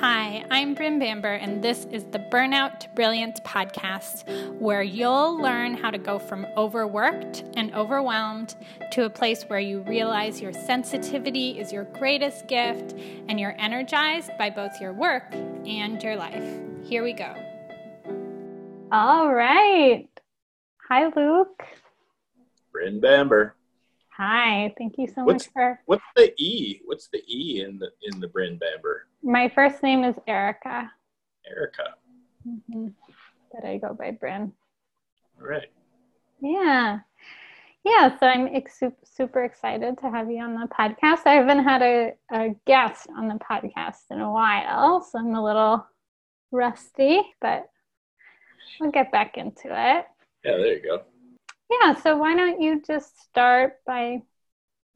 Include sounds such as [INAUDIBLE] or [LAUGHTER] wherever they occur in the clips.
Hi, I'm Bryn Bamber, and this is the Burnout to Brilliance podcast, where you'll learn how to go from overworked and overwhelmed to a place where you realize your sensitivity is your greatest gift and you're energized by both your work and your life. Here we go. All right. Hi, Luke. Bryn Bamber. Hi, thank you so What's- much for. What's the E? What's the E in the in the Bryn Bamber? My first name is Erica, Erica. Mhm. but I go by Bryn. All right. Yeah. Yeah, so I'm ex- super excited to have you on the podcast. I haven't had a, a guest on the podcast in a while, so I'm a little rusty, but we'll get back into it. Yeah, there you go. Yeah, so why don't you just start by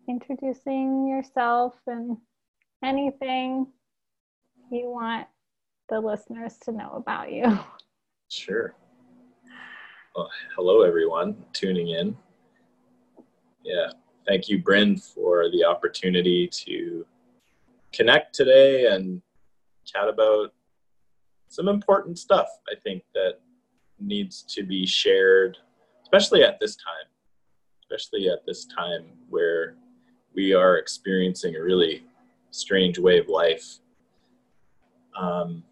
introducing yourself and anything you want the listeners to know about you? Sure. Well, hello, everyone tuning in. Yeah, thank you, Bryn, for the opportunity to connect today and chat about some important stuff. I think that needs to be shared, especially at this time, especially at this time where we are experiencing a really strange way of life. Um,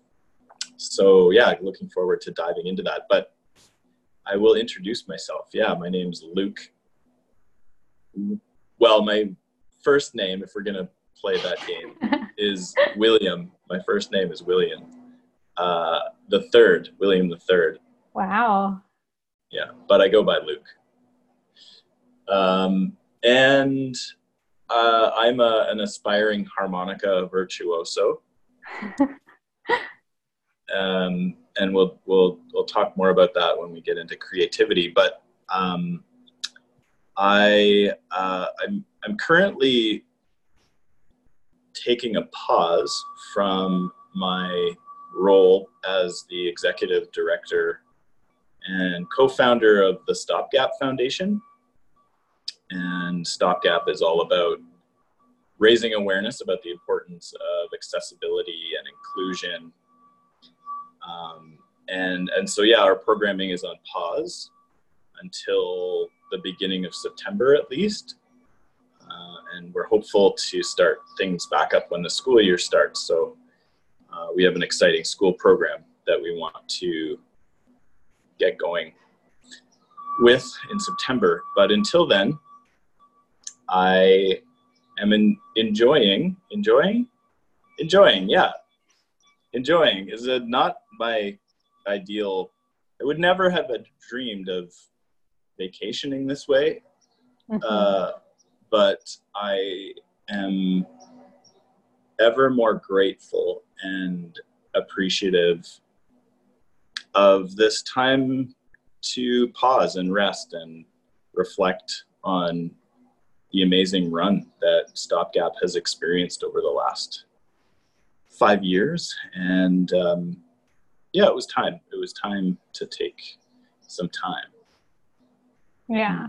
so yeah looking forward to diving into that. But i will introduce myself. Yeah my name's luke. Well my first name if we're going to play that game [LAUGHS] is william. My first name is william. Uh, the third william the third. Wow. yeah but i go by luke. Um, and uh, i'm a, an aspiring harmonica virtuoso [LAUGHS] [LAUGHS] um, and we'll we'll we'll talk more about that when we get into creativity. But um, I uh, I'm I'm currently taking a pause from my role as the executive director and co-founder of the Stopgap Foundation. And Stopgap is all about raising awareness about the importance of accessibility and inclusion. Um, and and so yeah our programming is on pause until the beginning of september at least. Uh, and we're hopeful to start things back up when the school year starts. So uh, we have an exciting school program that we want to get going with in september. But until then i am in, enjoying enjoying enjoying yeah enjoying is it not my ideal i would never have dreamed of vacationing this way Mhm. uh, but i am ever more grateful and appreciative of this time to pause and rest and reflect on the amazing run that stopgap has experienced over the last five years and um, yeah it was time it was time to take some time Yeah.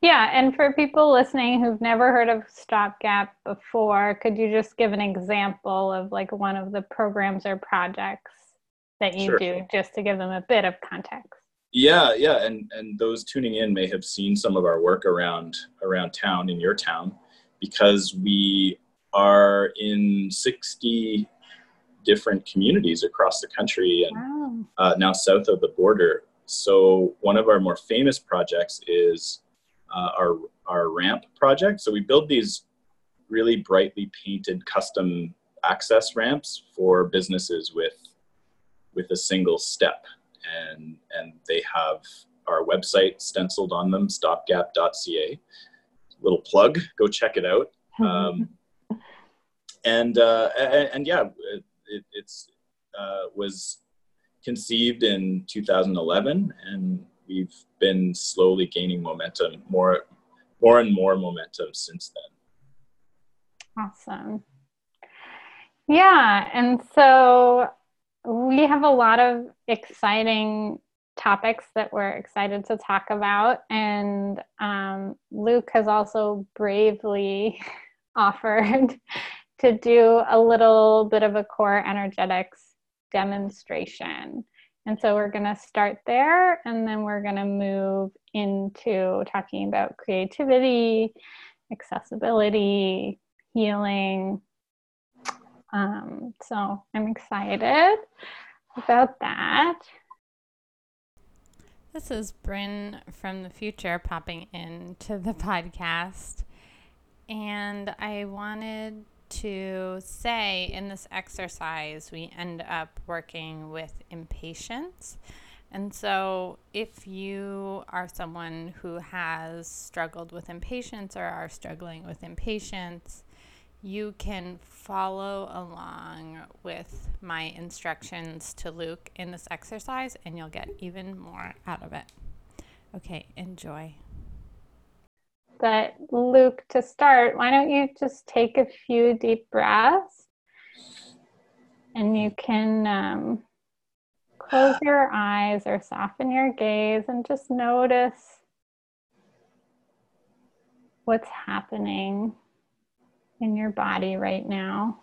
Yeah. And for people listening who've never heard of Stopgap before, could you just give an example of like one of the programs or projects that you Sure. do just to give them a bit of context? Yeah yeah and and those tuning in may have seen some of our work around around town in your town because we are in 60 different communities across the country and Wow. uh, now south of the border. So one of our more famous projects is uh, our our ramp project. So we build these really brightly painted custom access ramps for businesses with with a single step, and and they have our website stenciled on them, stopgap.ca. Little plug, go check it out. [LAUGHS] Um, and uh, and, and yeah, it, it, it's uh, was conceived in 2011, and we've been slowly gaining momentum, more more and more momentum since then. Awesome. Yeah, and so we have a lot of exciting topics that we're excited to talk about, and um, Luke has also bravely [LAUGHS] offered [LAUGHS] to do a little bit of a core energetics demonstration. And so we're going to start there and then we're going to move into talking about creativity, accessibility, healing. Um, so I'm excited about that. This is Bryn from the future popping into the podcast. And I wanted to say in this exercise, we end up working with impatience. And so, if you are someone who has struggled with impatience or are struggling with impatience, you can follow along with my instructions to Luke in this exercise and you'll get even more out of it. Okay, enjoy. But, Luke, to start, why don't you just take a few deep breaths and you can um, close your eyes or soften your gaze and just notice what's happening in your body right now.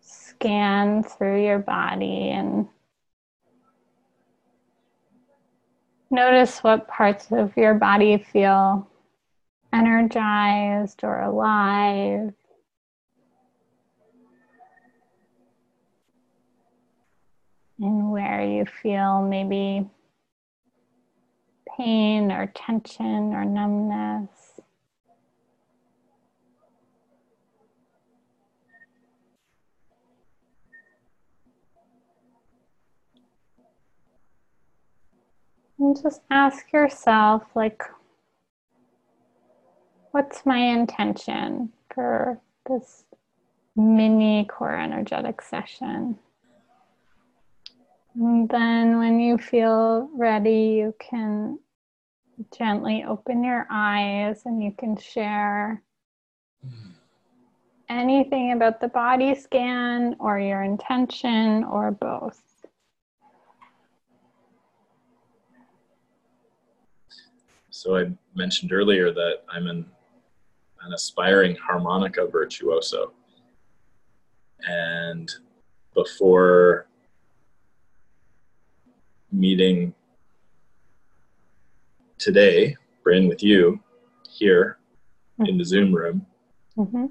Scan through your body and notice what parts of your body feel energized or alive. And where you feel maybe pain or tension or numbness. And just ask yourself, like, what's my intention for this mini core energetic session? And then, when you feel ready, you can gently open your eyes and you can share anything about the body scan or your intention or both. So, I mentioned earlier that I'm an an aspiring harmonica virtuoso. And before meeting today, Bryn, with you here mm-hmm. in the Zoom room, mm-hmm.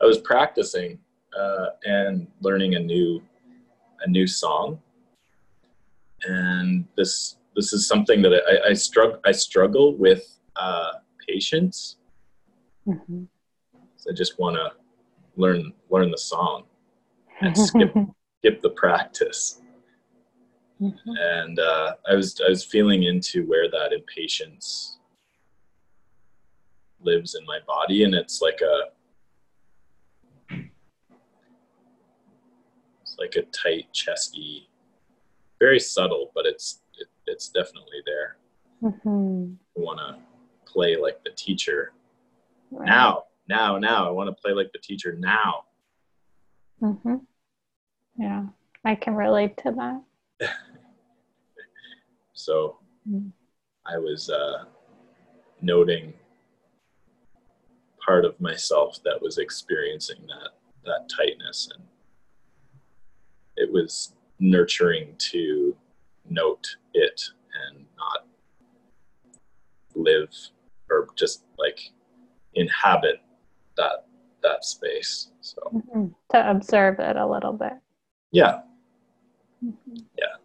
I was practicing uh, and learning a new a new song. And this this is something that I, I struggle I struggle with uh, patience Mm-hmm. So I just want to learn learn the song and skip [LAUGHS] skip the practice. Mm-hmm. And uh, I was I was feeling into where that impatience lives in my body, and it's like a it's like a tight, chesty, very subtle, but it's it, it's definitely there. Mm-hmm. I want to play like the teacher Right. Now, now, now. I want to play like the teacher now. Mm-hmm. Yeah, I can relate to that. [LAUGHS] so mm-hmm. I was uh, noting part of myself that was experiencing that that tightness and it was nurturing to note it and not live or just like inhabit that that space. So mm-hmm. to observe it a little bit. Yeah. Mm-hmm. Yeah.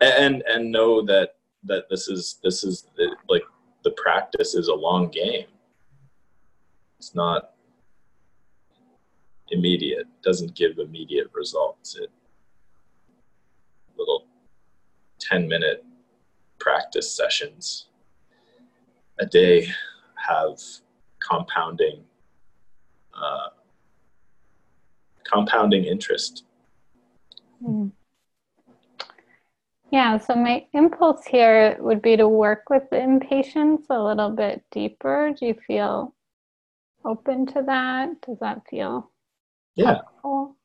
And and know that that this is this is like the practice is a long game. It's not immediate. It doesn't give immediate results. It little 10 minute practice sessions a day have compounding uh, compounding interest. Mm. Yeah, so my impulse here would be to work with the impatience a little bit deeper. Do you feel open to that? Does that feel yeah. Helpful?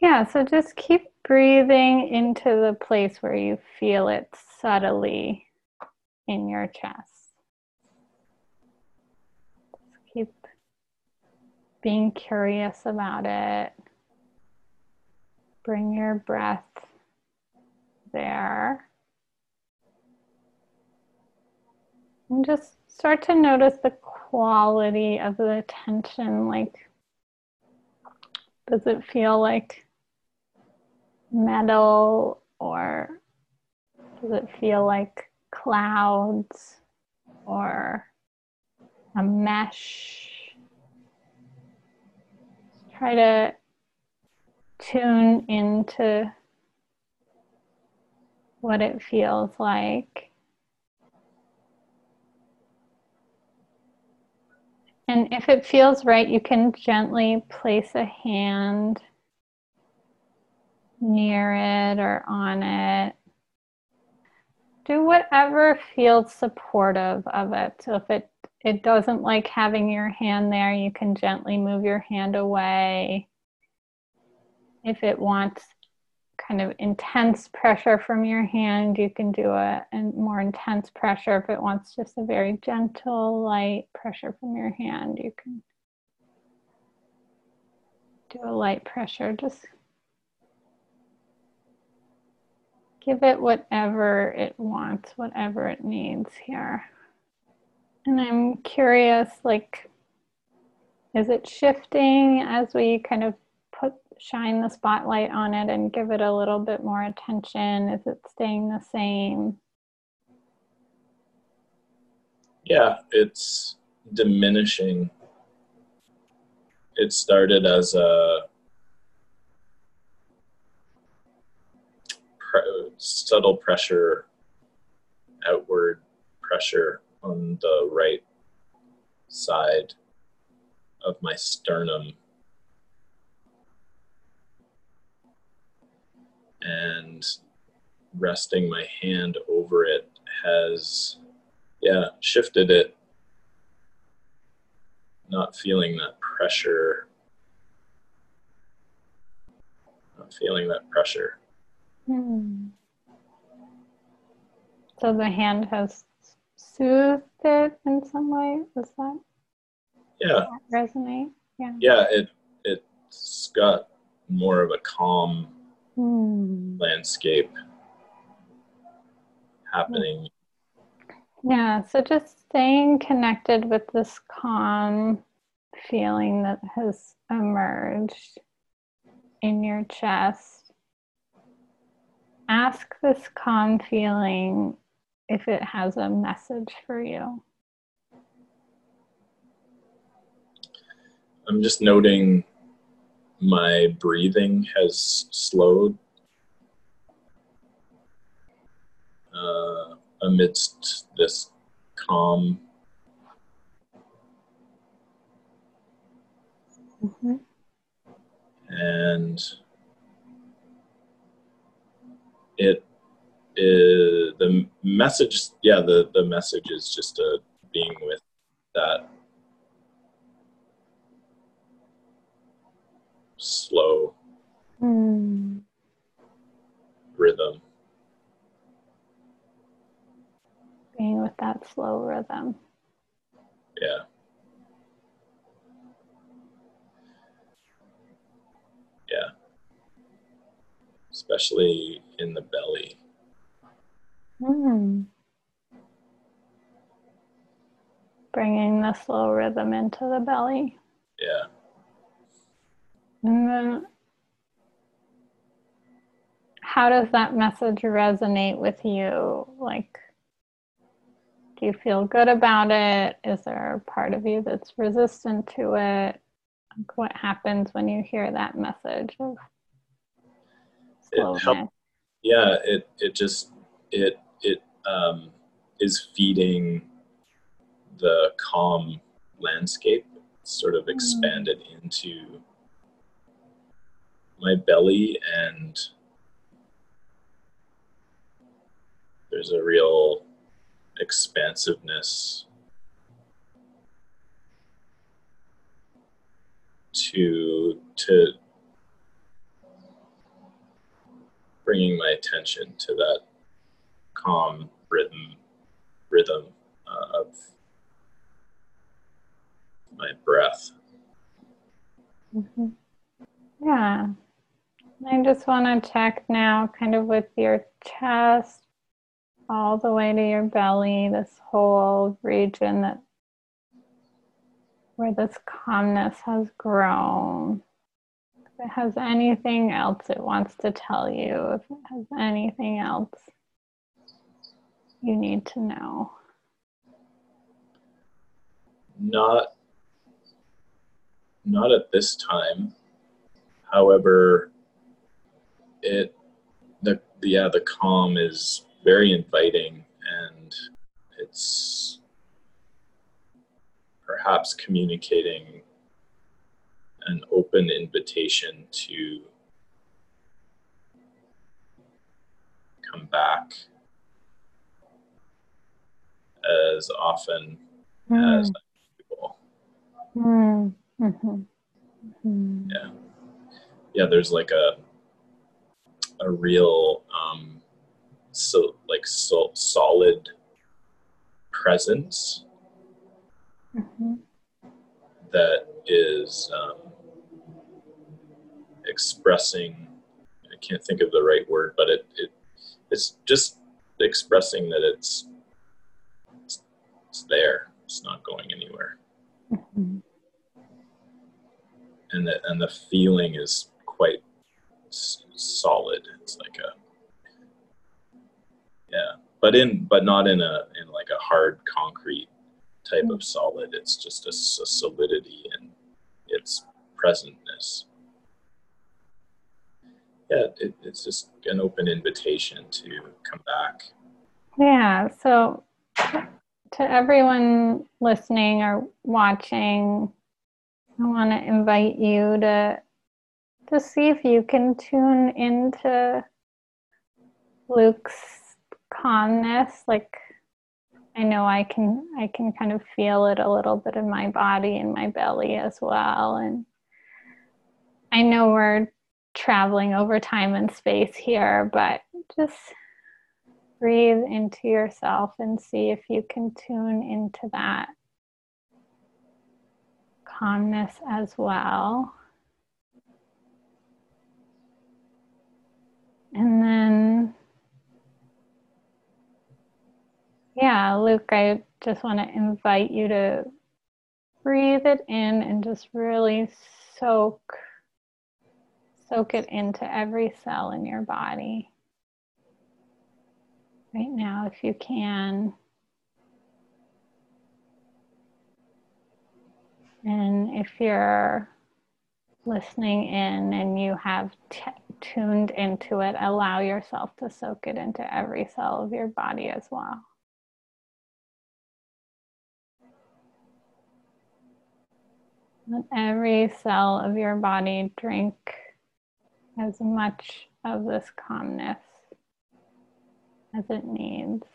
Yeah, so just keep breathing into the place where you feel it subtly in your chest. Just keep being curious about it. Bring your breath there. And just start to notice the quality of the tension. Like, does it feel like metal or does it feel like clouds or a mesh? Try to tune into what it feels like. And if it feels right, you can gently place a hand near it or on it. Do whatever feels supportive of it. So if it it doesn't like having your hand there, you can gently move your hand away. If it wants kind of intense pressure from your hand, you can do a, a more intense pressure. If it wants just a very gentle, light pressure from your hand, you can do a light pressure. Just give it whatever it wants, whatever it needs here. And I'm curious, like, is it shifting as we kind of shine the spotlight on it and give it a little bit more attention? Is it staying the same? Yeah, it's diminishing. It started as a pre- subtle pressure, outward pressure on the right side of my sternum and resting my hand over it has yeah shifted it not feeling that pressure not feeling that pressure Hmm. So the hand has soothed it in some way. Does that, yeah that resonate? Yeah. yeah it it's got more of a calm Hmm. landscape happening Yeah, so just staying connected with this calm feeling that has emerged in your chest. Ask this calm feeling if it has a message for you. i'm just noting my breathing has slowed uh, amidst this calm Mhm. and it is the message yeah the the message is just a being with that slow Hmm. rhythm Being with that slow rhythm. yeah yeah especially in the belly Hmm. Bringing the slow rhythm into the belly. yeah And then, how does that message resonate with you? Like, do you feel good about it? Is there a part of you that's resistant to it? Like, what happens when you hear that message of It help- slowness? yeah it it just it it um is feeding the calm landscape sort of expanded into my belly and there's a real expansiveness to to bringing my attention to that calm rhythm rhythm uh, of my breath. Mm-hmm. Yeah. I just want to check now, kind of with your chest all the way to your belly, this whole region that where this calmness has grown. If it has anything else it wants to tell you, if it has anything else you need to know. Not not at this time. However, it the yeah the calm is very inviting and it's perhaps communicating an open invitation to come back as often mm. as possible. Mm. Mm-hmm. Mm-hmm. Yeah, yeah. There's like a a real um, so like so solid presence mm-hmm. that is um, expressing i can't think of the right word but it, it it's just expressing that it's it's, it's there it's not going anywhere mm-hmm. and the and the feeling is quite solid. It's like a yeah but in but not in a in like a hard concrete type of solid. It's just a, a solidity in its presentness. Yeah it, it's just an open invitation to come back. Yeah so to everyone listening or watching i want to invite you to to see if you can tune into luke's calmness. Like i know i can i can kind of feel it a little bit in my body and my belly as well. And i know we're traveling over time and space here but just breathe into yourself and see if you can tune into that calmness as well and then Yeah, Luke, I just want to invite you to breathe it in and just really soak soak it into every cell in your body. Right now, if you can. And if you're listening in and you have t- tuned into it, allow yourself to soak it into every cell of your body as well. Let every cell of your body drink as much of this calmness as it needs.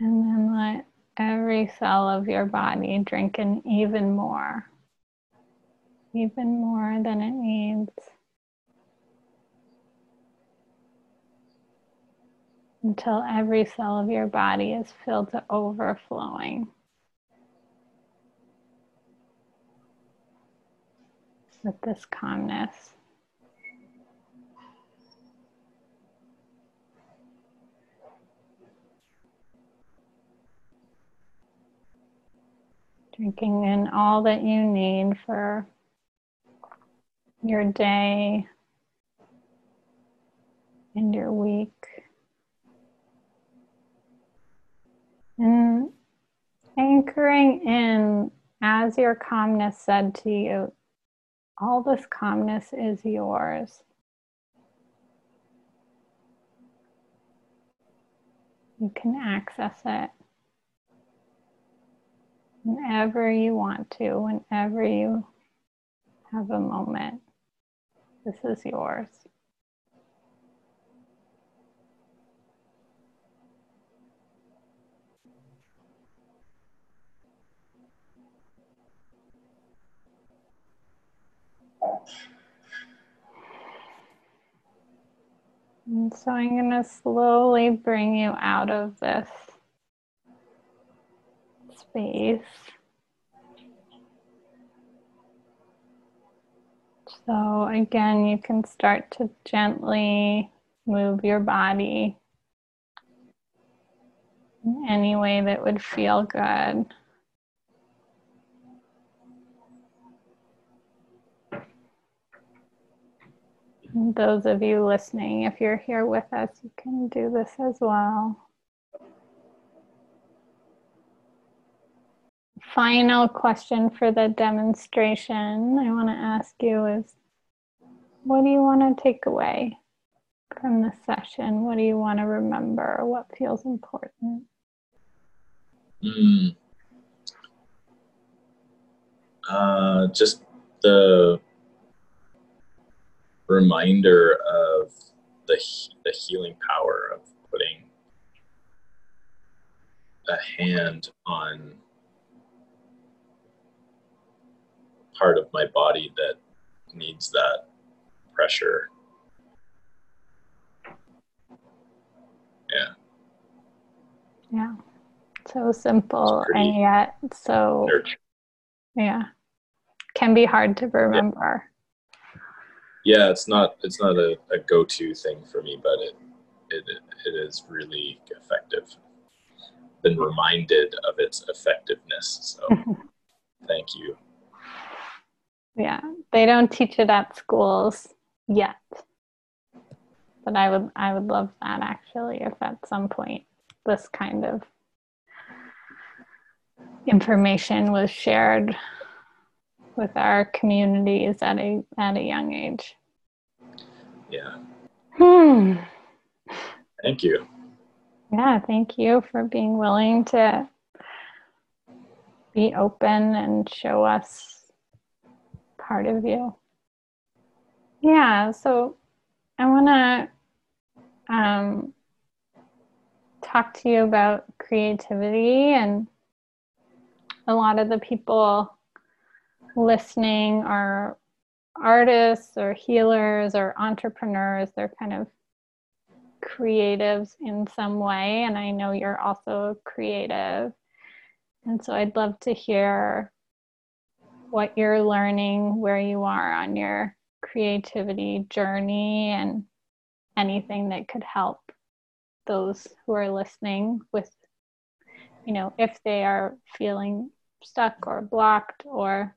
And then let every cell of your body drink in even more, even more than it needs. until every cell of your body is filled to overflowing. With this calmness. Drinking in all that you need for your day and your week. And anchoring in as your calmness said to you, all this calmness is yours. You can access it whenever you want to, whenever you have a moment. This is yours. And so I'm going to slowly bring you out of this space. So, again, you can start to gently move your body in any way that would feel good. Those of you listening, if you're here with us, you can do this as well. Final question for the demonstration I want to ask you is what do you want to take away from the session? What do you want to remember? What feels important? Mm. Uh, just the reminder of the the healing power of putting a hand on part of my body that needs that pressure. Yeah. Yeah. So simple and yet so nurture. yeah. Can be hard to remember. Yeah. yeah, it's not it's not a, a go-to thing for me, but it it it is really effective. Been reminded of its effectiveness. So [LAUGHS] thank you. Yeah, they don't teach it at schools yet. But I would I would love that actually if at some point this kind of information was shared with our communities at a at a young age. Yeah. Hmm. Thank you. Yeah, thank you for being willing to be open and show us part of you. Yeah, so I want to um, talk to you about creativity, and a lot of the people listening are artists or healers or entrepreneurs. They're kind of creatives in some way, and I know you're also creative. And so I'd love to hear what you're learning, where you are on your creativity journey, and anything that could help those who are listening with, you know, if they are feeling stuck or blocked or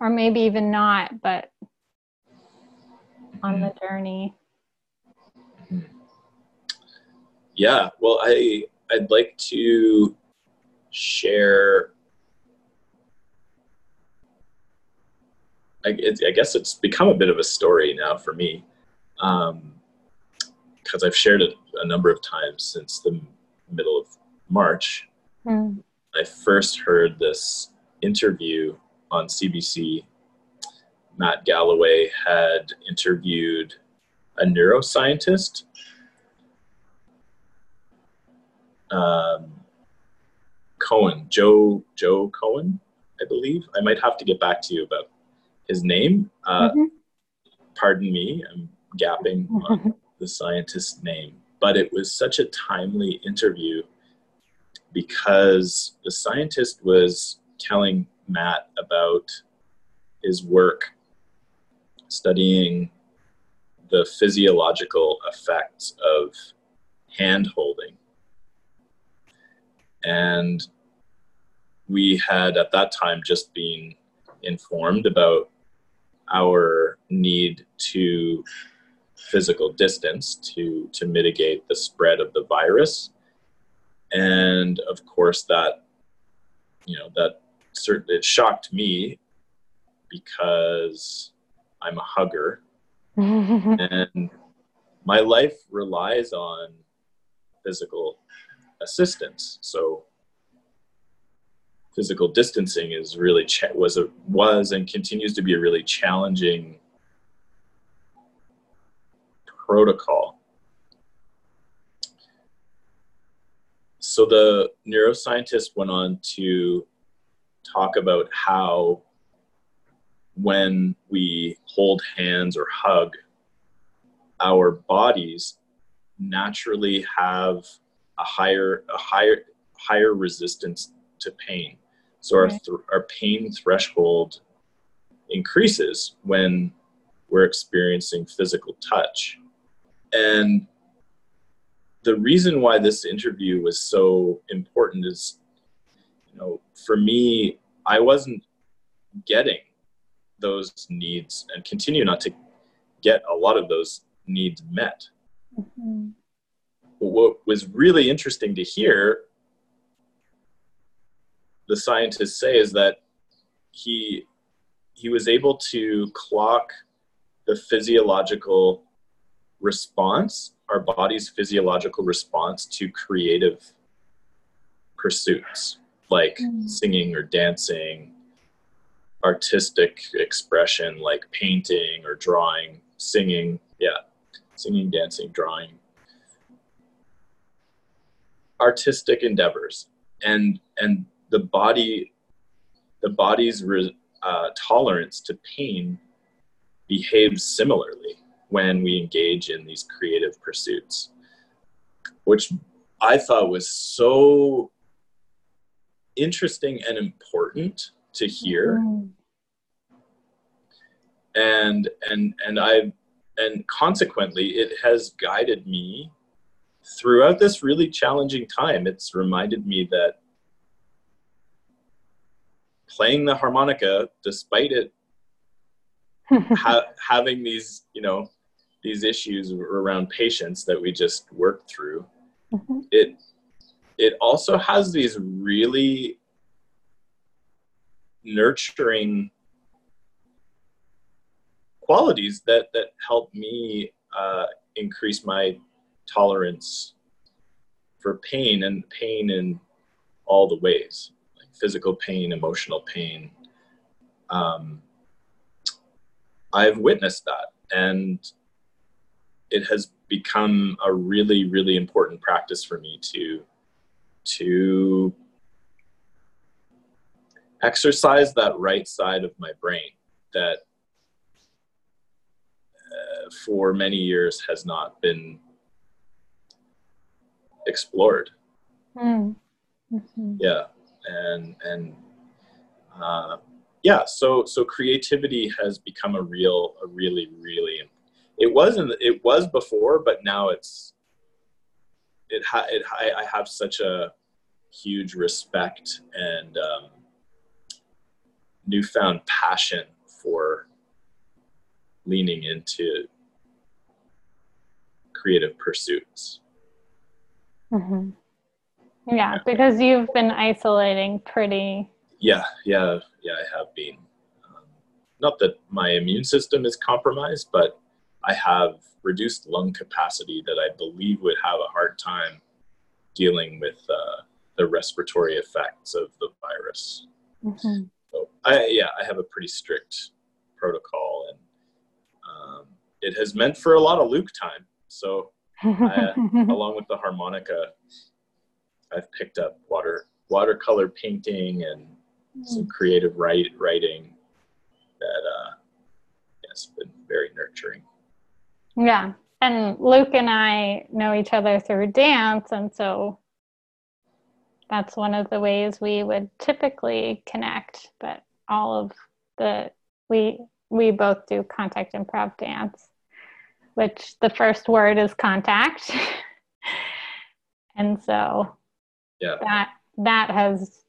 or maybe even not but on the mm-hmm. journey yeah well i i'd like to share I, it, I, guess it's become a bit of a story now for me because um, I've shared it a number of times since the middle of March. Mm. I first heard this interview on CBC. Matt Galloway had interviewed a neuroscientist. Um, Cohen, Joe Joe Cohen, I believe. I might have to get back to you about his name. Uh, mm-hmm. Pardon me, I'm gapping on the scientist's name. But it was such a timely interview because the scientist was telling Matt about his work studying the physiological effects of hand holding. And we had at that time just been informed about our need to physical distance to to mitigate the spread of the virus. And of course that you know that certainly it shocked me because i'm a hugger. [LAUGHS] And my life relies on physical assistance. So physical distancing is really was a was and continues to be a really challenging protocol. So the neuroscientist went on to talk about how when we hold hands or hug, our bodies naturally have a higher a higher higher resistance to pain. So our th- our pain threshold increases when we're experiencing physical touch. And the reason why this interview was so important is you know for me I wasn't getting those needs and continue not to get a lot of those needs met. Mm-hmm. What was really interesting to hear the scientists say is that he he was able to clock the physiological response, our body's physiological response to creative pursuits like mm. singing or dancing, artistic expression like painting or drawing, singing, yeah, singing, dancing, drawing, artistic endeavors, and and the body, the body's re, uh, tolerance to pain behaves similarly when we engage in these creative pursuits, which I thought was so interesting and important to hear. Mm-hmm. And and and I and consequently it has guided me throughout this really challenging time. It's reminded me that playing the harmonica, despite it [LAUGHS] ha- having these, you know, these issues around patience that we just worked through, mm-hmm. it it also has these really nurturing qualities that that help me uh, increase my tolerance for pain and pain in all the ways physical pain emotional pain um, i've witnessed that and it has become a really really important practice for me to to exercise that right side of my brain that uh, for many years has not been explored. Mm. Mm-hmm. Yeah, and and uh, yeah, so so creativity has become a real, a really, really. It wasn't. It was before, but now it's it, ha- it I, I have such a huge respect and um, newfound passion for leaning into creative pursuits. Mm-hmm. Yeah, because you've been isolating pretty. Yeah, yeah, yeah, I have been. Um, not that my immune system is compromised, but I have reduced lung capacity that I believe would have a hard time dealing with uh, the respiratory effects of the virus. Mm-hmm. So I, yeah, I have a pretty strict protocol, and um, it has meant for a lot of Luke time. So [LAUGHS] I, along with the harmonica, I've picked up water watercolor painting and mm. some creative write, writing that uh, has been very nurturing. Yeah. And Luke and I know each other through dance. And so that's one of the ways we would typically connect. But all of the, we, we both do contact improv dance, which the first word is contact. [LAUGHS] and so yeah. that, that has,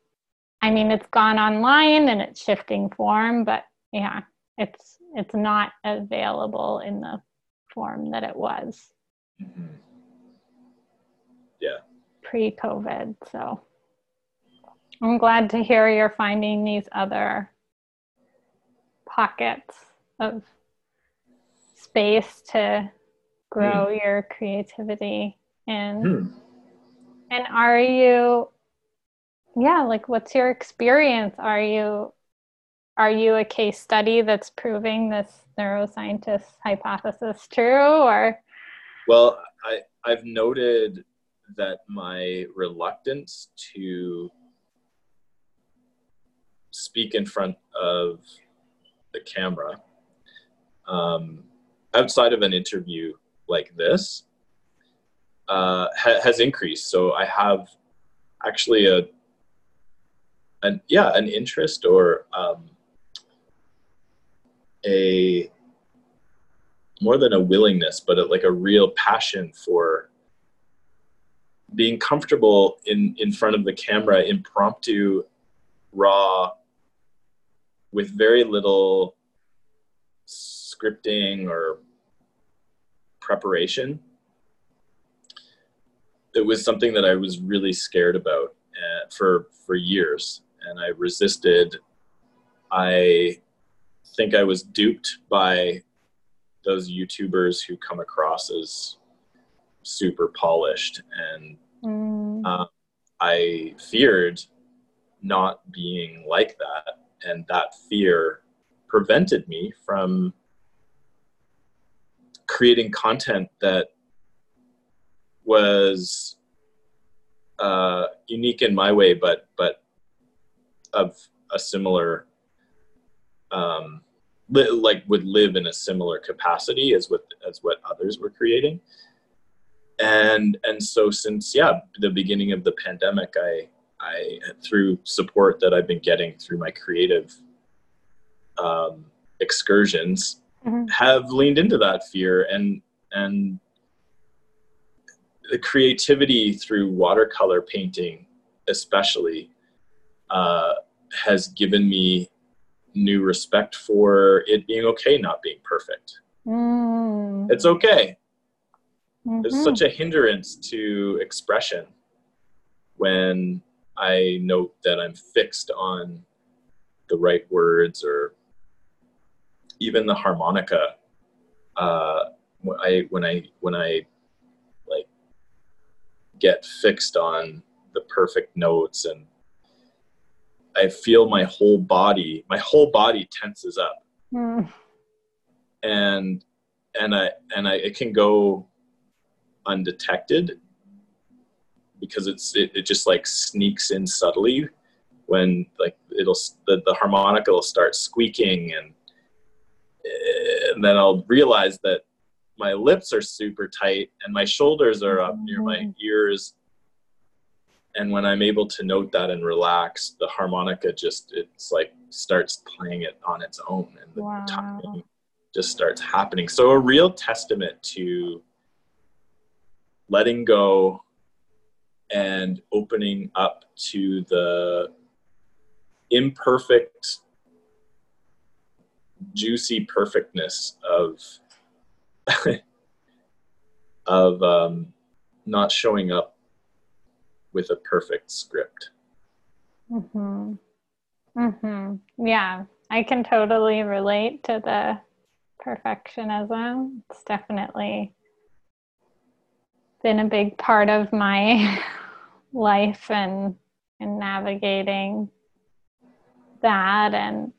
I mean, it's gone online and it's shifting form, but yeah, it's, it's not available in the form that it was. Mm-hmm. Yeah. Pre COVID. So I'm glad to hear you're finding these other pockets of space to grow mm. your creativity in. Mm. And are you, yeah, like what's your experience? Are you are you a case study that's proving this neuroscientist hypothesis true or well i i've noted that my reluctance to speak in front of the camera um, outside of an interview like this uh, ha- has increased. So I have actually a, an yeah, an interest or um, a more than a willingness, but a, like a real passion for being comfortable in in front of the camera, impromptu, raw, with very little scripting or preparation. It was something that I was really scared about uh, for for years, and I resisted. I think I was duped by those YouTubers who come across as super polished, and mm. uh, I feared not being like that, and that fear prevented me from creating content that was uh, unique in my way, but but of a similar um, li- like would live in a similar capacity as what as what others were creating and and so since yeah the beginning of the pandemic i i through support that i've been getting through my creative um, excursions mm-hmm. have leaned into that fear and and the creativity through watercolor painting especially uh, has given me new respect for it being okay not being perfect. Mm. It's okay. Mm-hmm. There's such a hindrance to expression when I note that I'm fixed on the right words or even the harmonica. Uh, when I when I when I get fixed on the perfect notes and I feel my whole body, my whole body tenses up. Mm. And and I and I it can go undetected because it's it, it just like sneaks in subtly when like it'll the, the harmonica will start squeaking and and then I'll realize that my lips are super tight and my shoulders are up near my mm-hmm. ears and when i'm able to note that and relax the harmonica just it's like starts playing it on its own and the wow. timing just starts happening so a real testament to letting go and opening up to the imperfect juicy perfectness of [LAUGHS] of um, not showing up with a perfect script. Mhm. Mhm. Yeah, I can totally relate to the perfectionism. It's definitely been a big part of my [LAUGHS] life and and navigating that and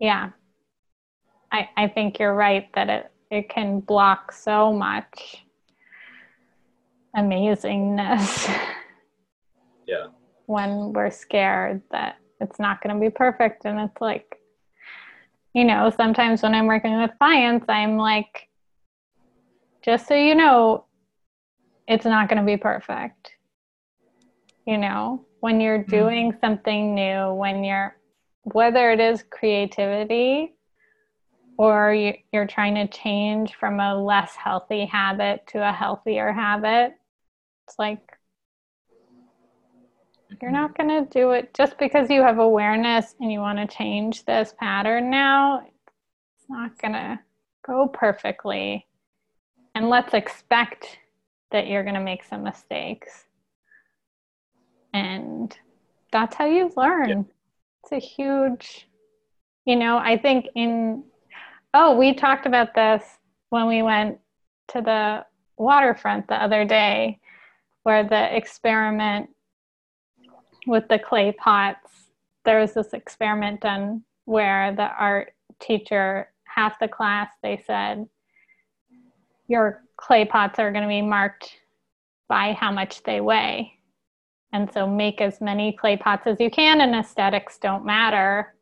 yeah I, I think you're right that it, it can block so much amazingness. [LAUGHS] Yeah. when we're scared that it's not going to be perfect. And it's like, you know, sometimes when I'm working with clients, I'm like, just so you know, it's not going to be perfect. You know, when you're mm-hmm. doing mm-hmm. something new, when you're, whether it is creativity or you, you're trying to change from a less healthy habit to a healthier habit, it's like you're not mm-hmm. going to do it just because you have awareness and you want to change this pattern now. It's not going to go perfectly. And let's expect that you're going to make some mistakes. And that's how you learn. Yeah. It's a huge, you know, I think in, oh, we talked about this when we went to the waterfront the other day where the experiment with the clay pots, there was this experiment done where the art teacher, half the class, they said, your clay pots are going to be marked by how much they weigh. And so make as many clay pots as you can, and aesthetics don't matter.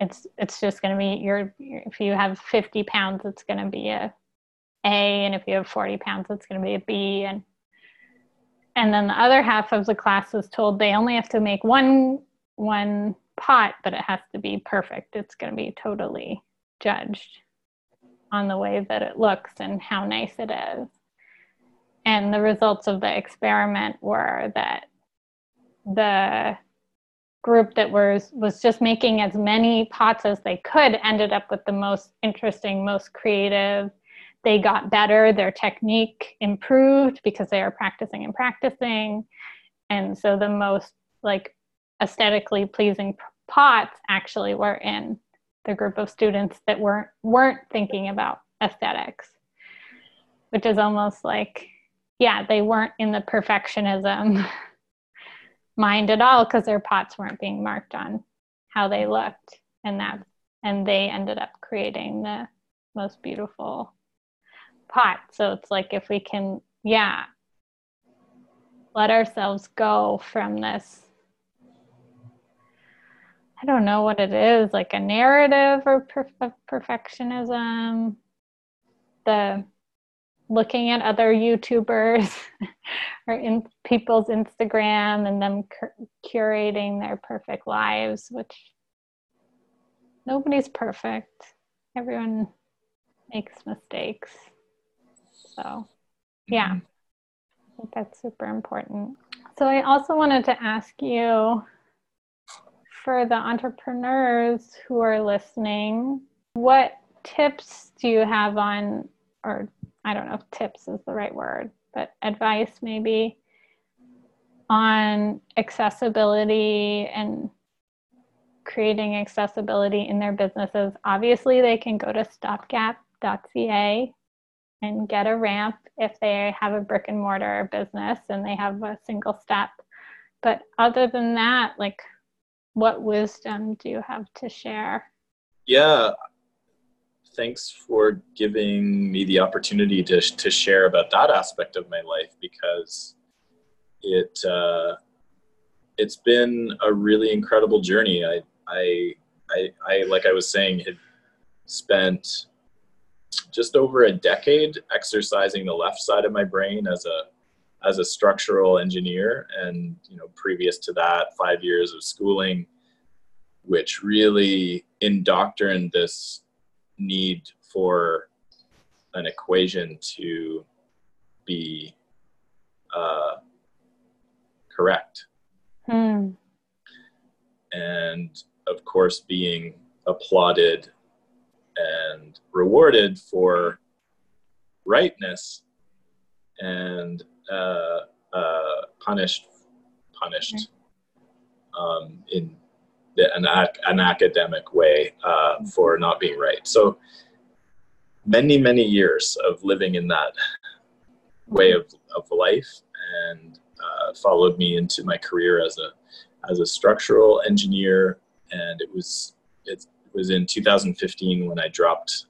It's it's just going to be your if you have 50 pounds, it's going to be a A, and if you have 40 pounds, it's going to be a B. And and then the other half of the class is told they only have to make one one pot, but it has to be perfect. It's going to be totally judged on the way that it looks and how nice it is. And the results of the experiment were that the group that was was just making as many pots as they could ended up with the most interesting, most creative. They got better, their technique improved because they are practicing and practicing. And so the most like aesthetically pleasing pots actually were in the group of students that weren't weren't thinking about aesthetics which is almost like yeah they weren't in the perfectionism [LAUGHS] mind at all because their pots weren't being marked on how they looked. And that and they ended up creating the most beautiful pot. So it's like if we can yeah let ourselves go from this i don't know what it is like a narrative or perfectionism the looking at other YouTubers [LAUGHS] or in people's Instagram and them cur- curating their perfect lives, which nobody's perfect. Everyone makes mistakes. So, yeah, mm-hmm. I think that's super important. So, I also wanted to ask you for the entrepreneurs who are listening, what tips do you have on, or I don't know if tips is the right word, but advice maybe on accessibility and creating accessibility in their businesses. Obviously, they can go to stopgap.ca and get a ramp if they have a brick and mortar business and they have a single step. But other than that, like, what wisdom do you have to share? Yeah, thanks for giving me the opportunity to, to share about that aspect of my life because it uh, it's been a really incredible journey. I, I, I, I, like I was saying, had spent just over a decade exercising the left side of my brain as a as a structural engineer, and you know, previous to that, five years of schooling, which really indoctrined this need for an equation to be uh, correct. Hmm. And of course, being applauded and rewarded for rightness and uh, uh, punished punished um, in an, an academic way uh, for not being right. So many, many years of living in that way of, of life and uh, followed me into my career as a as a structural engineer and it was it was in 2015 when I dropped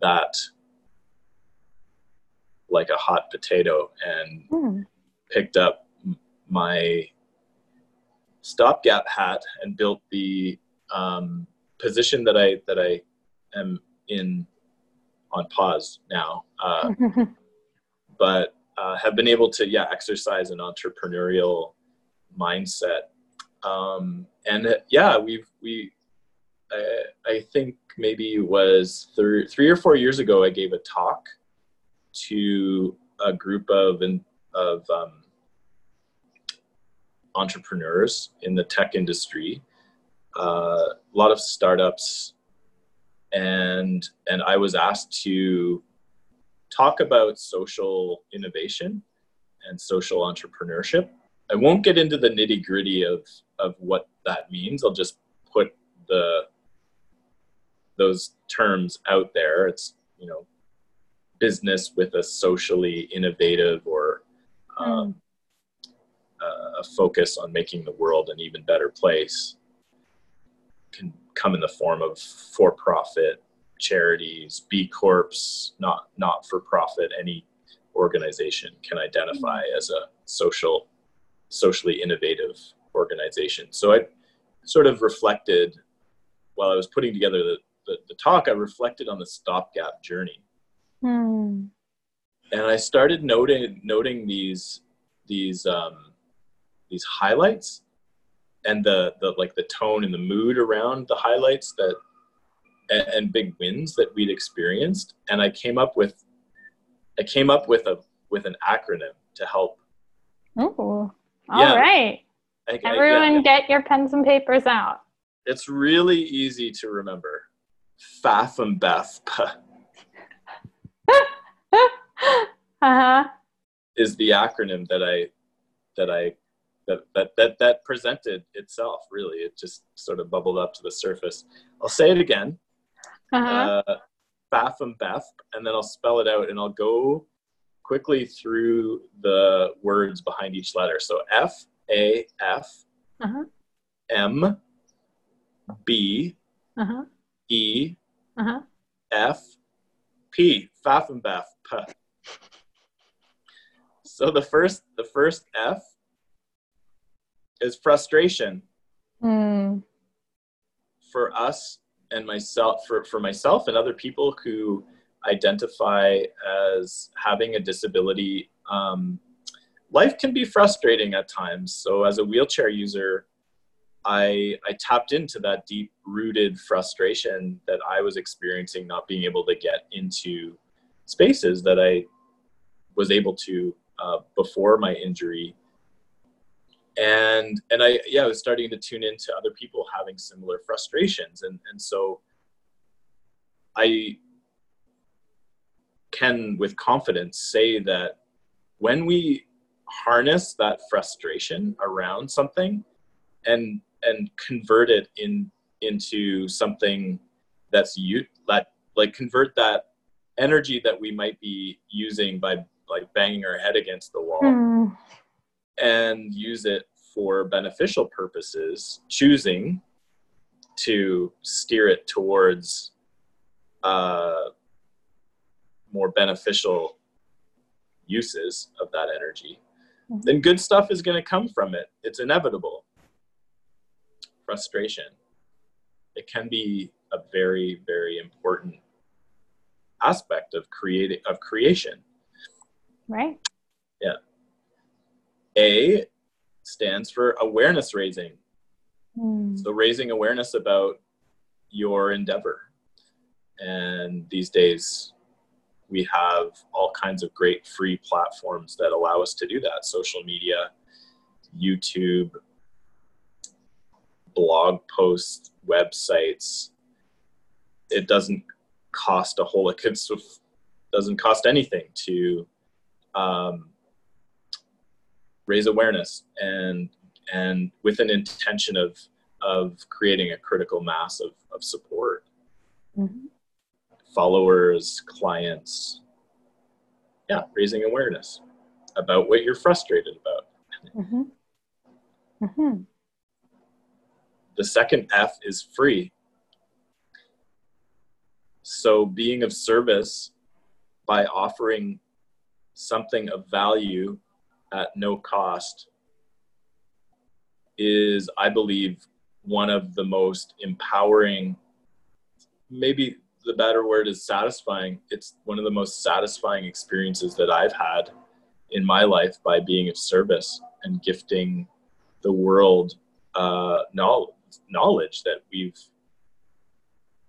that like a hot potato and mm. picked up my stopgap hat and built the um, position that I that I am in on pause now, uh, [LAUGHS] but uh, have been able to yeah exercise an entrepreneurial mindset. Um, and uh, yeah, we've we I, I think maybe it was three, three or four years ago I gave a talk to a group of and of um, entrepreneurs in the tech industry, uh, a lot of startups, and and I was asked to talk about social innovation and social entrepreneurship. I won't get into the nitty gritty of of what that means. I'll just put the those terms out there. It's you know business with a socially innovative or um, a focus on making the world an even better place can come in the form of for-profit charities, B Corps, not not for profit. Any organization can identify mm-hmm. as a social, socially innovative organization. So I sort of reflected while I was putting together the, the, the talk. I reflected on the stopgap journey, hmm. and I started noting noting these these um, these highlights and the the like the tone and the mood around the highlights that and, and big wins that we'd experienced and I came up with I came up with a with an acronym to help. Oh, all yeah. right. I, Everyone, I, yeah, get your pens and papers out. It's really easy to remember. Faf and Beth. [LAUGHS] [LAUGHS] uh-huh. Is the acronym that I that I that, that that that presented itself really. It just sort of bubbled up to the surface. I'll say it again. Uh-huh. Uh, Faf and Beth, and then I'll spell it out and I'll go quickly through the words behind each letter. So F A F uh-huh. M B uh-huh. E uh-huh. F P Pfaffenbeth. P. So the first the first F is frustration. Mm. For us and myself for, for myself and other people who identify as having a disability, um, life can be frustrating at times. So, as a wheelchair user, I, I tapped into that deep rooted frustration that I was experiencing, not being able to get into spaces that I was able to uh, before my injury. And and I yeah I was starting to tune into other people having similar frustrations and and so I can with confidence say that when we harness that frustration around something and and convert it in into something that's you that like convert that energy that we might be using by like banging our head against the wall mm. and use it for beneficial purposes choosing to steer it towards uh, more beneficial uses of that energy, mm-hmm. then good stuff is going to come from it. It's inevitable. Frustration. It can be a very, very important aspect of creating of creation. Right. Yeah. A stands for awareness raising. Mm. So raising awareness about your endeavor. And these days we have all kinds of great free platforms that allow us to do that social media youtube blog posts websites it doesn't cost a whole [LAUGHS] it doesn't cost anything to um, raise awareness and and with an intention of of creating a critical mass of, of support mm-hmm followers, clients. Yeah, raising awareness about what you're frustrated about. Mm-hmm. Mm-hmm. The second F is free. So, being of service by offering something of value at no cost is, I believe, one of the most empowering, maybe the better word is satisfying. It's one of the most satisfying experiences that I've had in my life by being of service and gifting the world uh, knowledge, knowledge that we've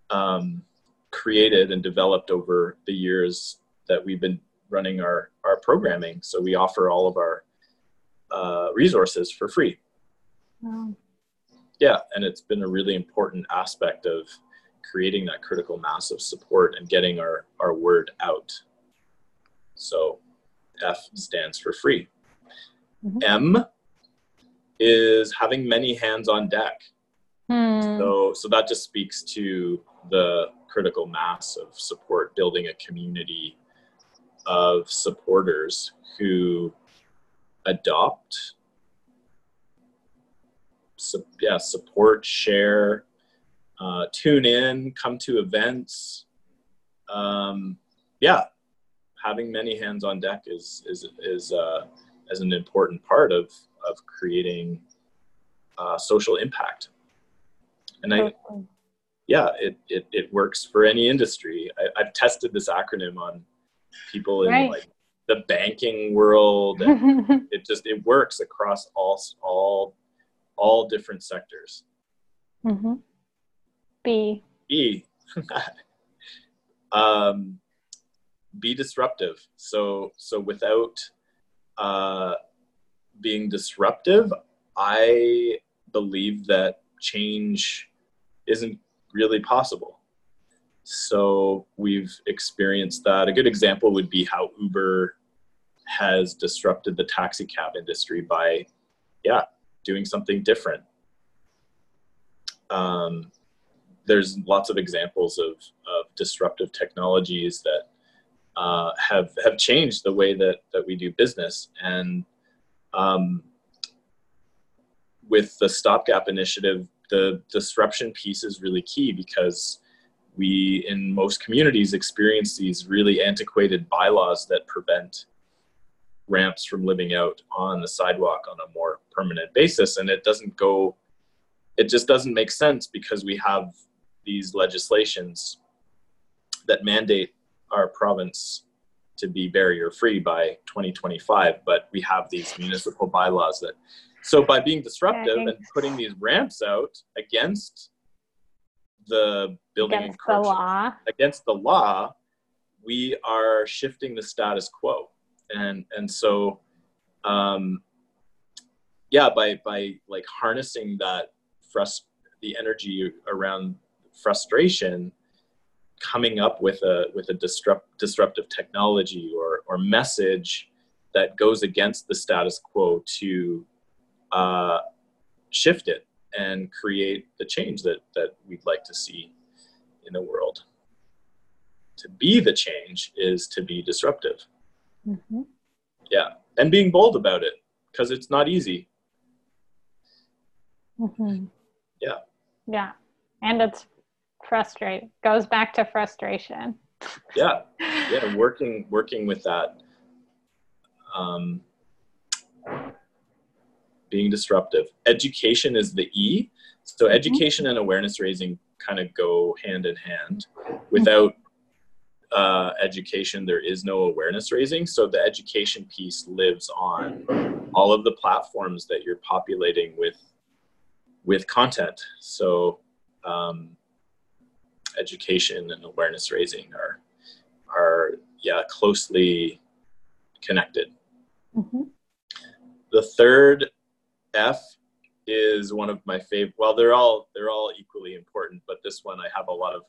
um, created and developed over the years that we've been running our, our programming. So we offer all of our uh, resources for free. Wow. Yeah, and it's been a really important aspect of creating that critical mass of support and getting our, our word out. So F stands for free. Mm-hmm. M is having many hands on deck. Hmm. So, so that just speaks to the critical mass of support, building a community of supporters who adopt, yeah, support, share, uh, tune in, come to events. Um, yeah, having many hands on deck is is is uh, as an important part of of creating uh, social impact. And I, yeah, it, it, it works for any industry. I, have tested this acronym on people in right. like the banking world. [LAUGHS] it just it works across all all all different sectors. Mm-hmm. B. B. [LAUGHS] um, be disruptive. So so without uh, being disruptive, I believe that change isn't really possible. So we've experienced that. A good example would be how Uber has disrupted the taxi cab industry by, yeah, doing something different. Um, there's lots of examples of, of disruptive technologies that uh, have have changed the way that that we do business and um, with the stopgap initiative the disruption piece is really key because we in most communities experience these really antiquated bylaws that prevent ramps from living out on the sidewalk on a more permanent basis. And it doesn't go it just doesn't make sense because we have these legislations that mandate our province to be barrier free by 2025 but we have these municipal bylaws that so by being disruptive and putting these ramps out against the building against the law. Against the law we are shifting the status quo. And and so um yeah by by like harnessing that frust the energy around frustration coming up with a with a disrupt, disruptive technology or or message that goes against the status quo to uh, shift it and create the change that that we'd like to see in the world. To be the change is to be disruptive. Mm-hmm. Yeah, and being bold about it because it's not easy. Mm-hmm. Yeah. Yeah, and it's frustrating. Goes back to frustration. [LAUGHS] Yeah, yeah. Working working with that. Um, being disruptive. Education is the E. So mm-hmm. education and awareness raising kind of go hand in hand. Without uh, education, there is no awareness raising. So the education piece lives on all of the platforms that you're populating with with content. So um, education and awareness raising are are yeah closely connected. Mm-hmm. The third F is one of my favorite. Well, they're all they're all equally important, but this one I have a lot of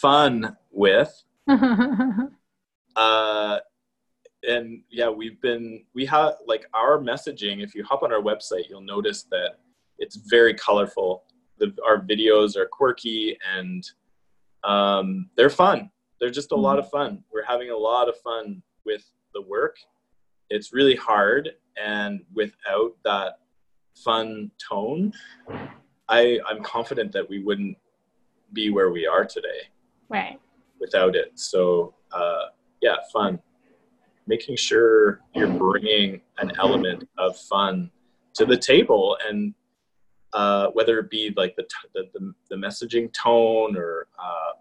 fun with. [LAUGHS] uh, and yeah, we've been we have like our messaging. If you hop on our website, you'll notice that it's very colorful. The, our videos are quirky and um, they're fun. They're just a mm-hmm. lot of fun. We're having a lot of fun with the work. It's really hard, and without that fun tone, I I'm confident that we wouldn't be where we are today. Right. Without it, so uh, yeah, fun. Making sure you're bringing an element of fun to the table, and uh, whether it be like the, t- the, the, the messaging tone or uh,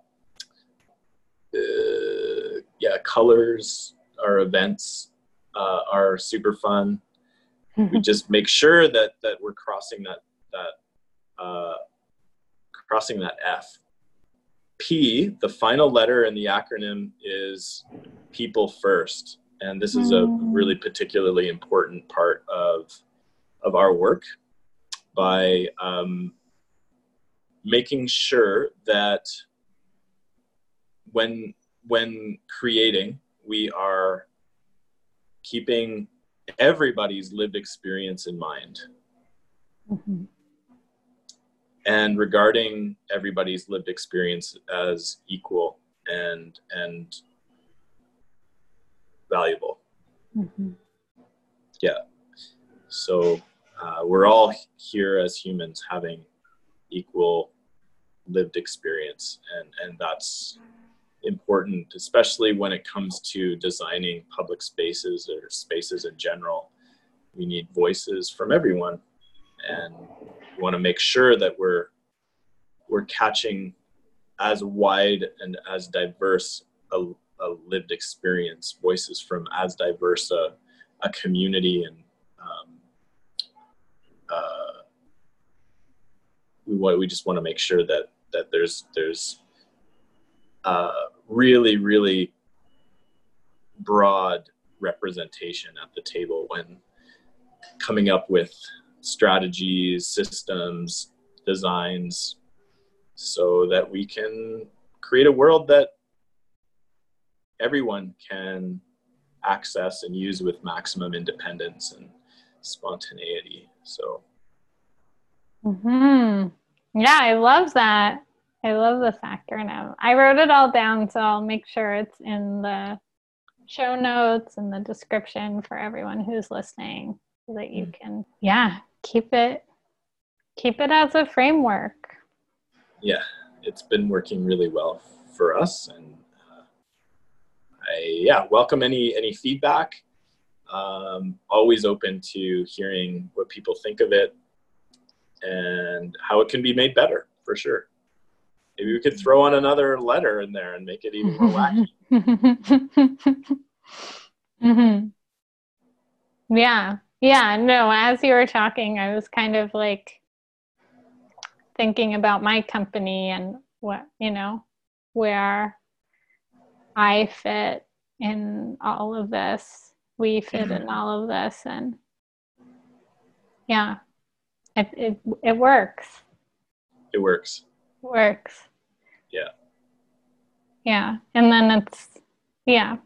uh, yeah, colors or events uh, are super fun we just make sure that that we're crossing that that uh, crossing that F. P, the final letter in the acronym is people first, and this is a mm. really particularly important part of of our work by um, making sure that when when creating we are keeping everybody's lived experience in mind. Mm-hmm. And regarding everybody's lived experience as equal and and valuable. Mm-hmm. Yeah. So uh, we're all here as humans having equal lived experience, and and that's important, especially when it comes to designing public spaces or spaces in general. We need voices from everyone, and we want to make sure that we're we're catching as wide and as diverse a, a lived experience, voices from as diverse a, a community, and um, uh, we want we just want to make sure that that there's there's uh, really really broad representation at the table when coming up with strategies, systems, designs, so that we can create a world that everyone can access and use with maximum independence and spontaneity. So, hmm yeah, I love that. I love this acronym. I wrote it all down, so I'll make sure it's in the show notes and the description for everyone who's listening so that you mm. can, yeah, keep it keep it as a framework. Yeah, it's been working really well for us and I yeah welcome any any feedback. Um, always open to hearing what people think of it and how it can be made better for sure. Maybe we could throw on another letter in there and make it even more wacky. [LAUGHS] mm-hmm. Yeah, yeah. No, as you were talking, I was kind of like thinking about my company and what you know where I fit in all of this. We fit in mm-hmm. all of this, and yeah, it it, it works. It works. Works. Yeah. Yeah, and then it's yeah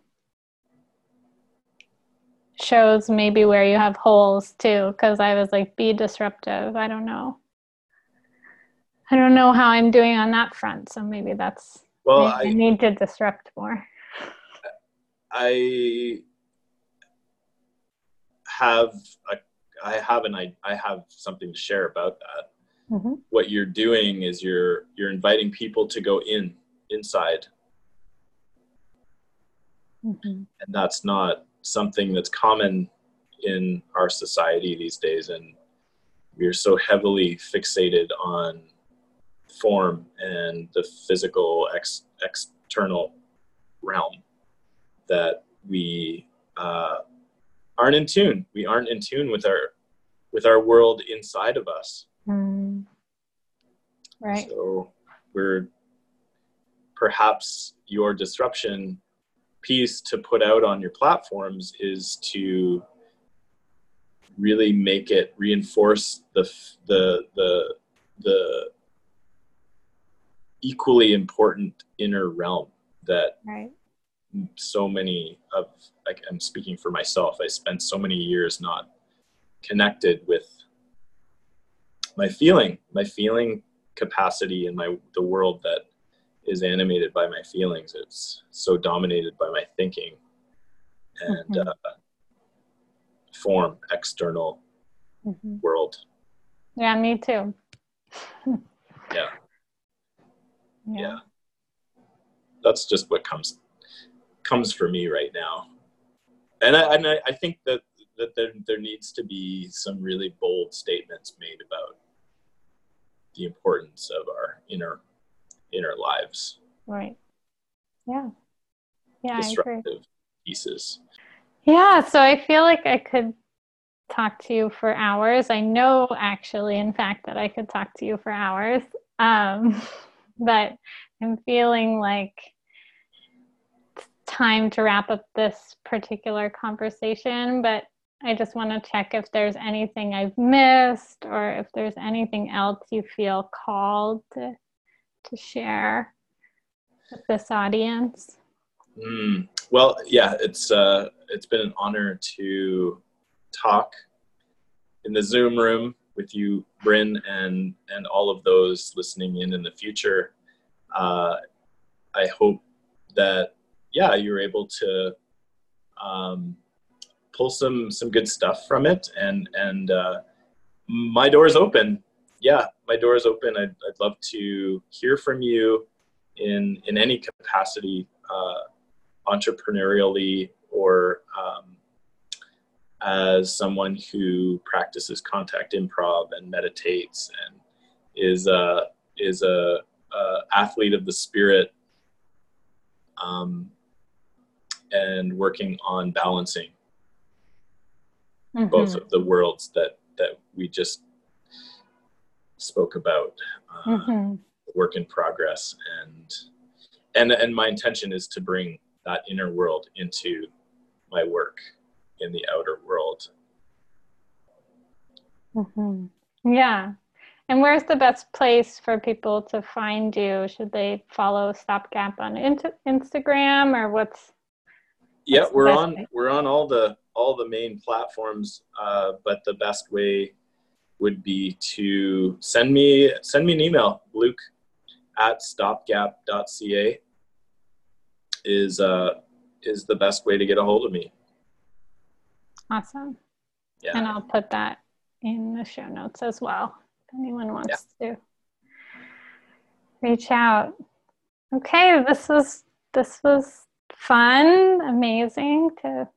shows maybe where you have holes too because i was like be disruptive i don't know i don't know how i'm doing on that front so maybe that's well, I, I need to disrupt more. I have a, I have an I, I have something to share about that. Mm-hmm. What you're doing is you're you're inviting people to go in inside, mm-hmm. and that's not something that's common in our society these days. And we're so heavily fixated on form and the physical ex- external realm that we uh, aren't in tune. We aren't in tune with our with our world inside of us. Mm. Right. So we're perhaps your disruption piece to put out on your platforms is to really make it reinforce the the the the equally important inner realm that right. so many of like I'm speaking for myself. I spent so many years not connected with my feeling, my feeling capacity in my the world that is animated by my feelings. It's so dominated by my thinking and mm-hmm. uh, form, external mm-hmm. world. Yeah, me too. [LAUGHS] yeah yeah. yeah. that's just what comes comes for me right now and i, and I, I think that that there, there needs to be some really bold statements made about the importance of our inner inner lives. Right. Yeah. Yeah disruptive pieces. Yeah so i feel like i could talk to you for hours. I know actually in fact that i could talk to you for hours. Um [LAUGHS] but I'm feeling like it's time to wrap up this particular conversation. But I just want to check if there's anything I've missed or if there's anything else you feel called to, to share with this audience. Mm, well, yeah, it's uh, it's been an honor to talk in the Zoom room with you, Bryn, and and all of those listening in in the future. Uh, I hope that yeah, you're able to um, pull some some good stuff from it, and and uh, my door is open. Yeah, my door is open. I'd, I'd love to hear from you in in any capacity, uh, entrepreneurially or um, as someone who practices contact improv and meditates and is a is a uh, athlete of the spirit um, and working on balancing Mhm. both of the worlds that that we just spoke about uh, Mhm. work in progress and and and my intention is to bring that inner world into my work in the outer world Mhm. Yeah. And where's the best place for people to find you? Should they follow Stopgap on Instagram or what's? yeah we're on we're on all the all the main platforms uh, but the best way would be to send me send me an email luke at stopgap.ca is uh is the best way to get a hold of me Awesome. yeah And I'll put that in the show notes as well. If anyone wants to reach out. Okay, this was this was fun, amazing to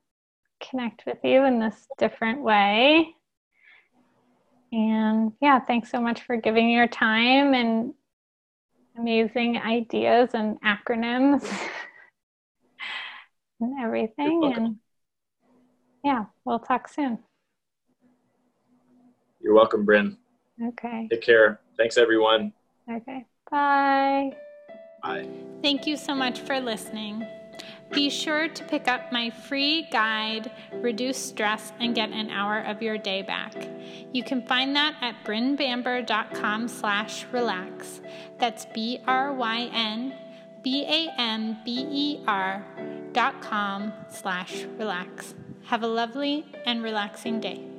connect with you in this different way. And yeah, thanks so much for giving your time and amazing ideas and acronyms [LAUGHS] and everything. And yeah, we'll talk soon. you're welcome bryn Okay. take care thanks everyone Okay. Bye. bye Thank you so much for listening. Be sure to pick up my free guide, Reduce Stress and Get an Hour of Your Day Back. You can find that at brynbamber.com slash relax. That's B-R-Y-N B-A-M-B-E-R dot com slash relax. Have a lovely and relaxing day.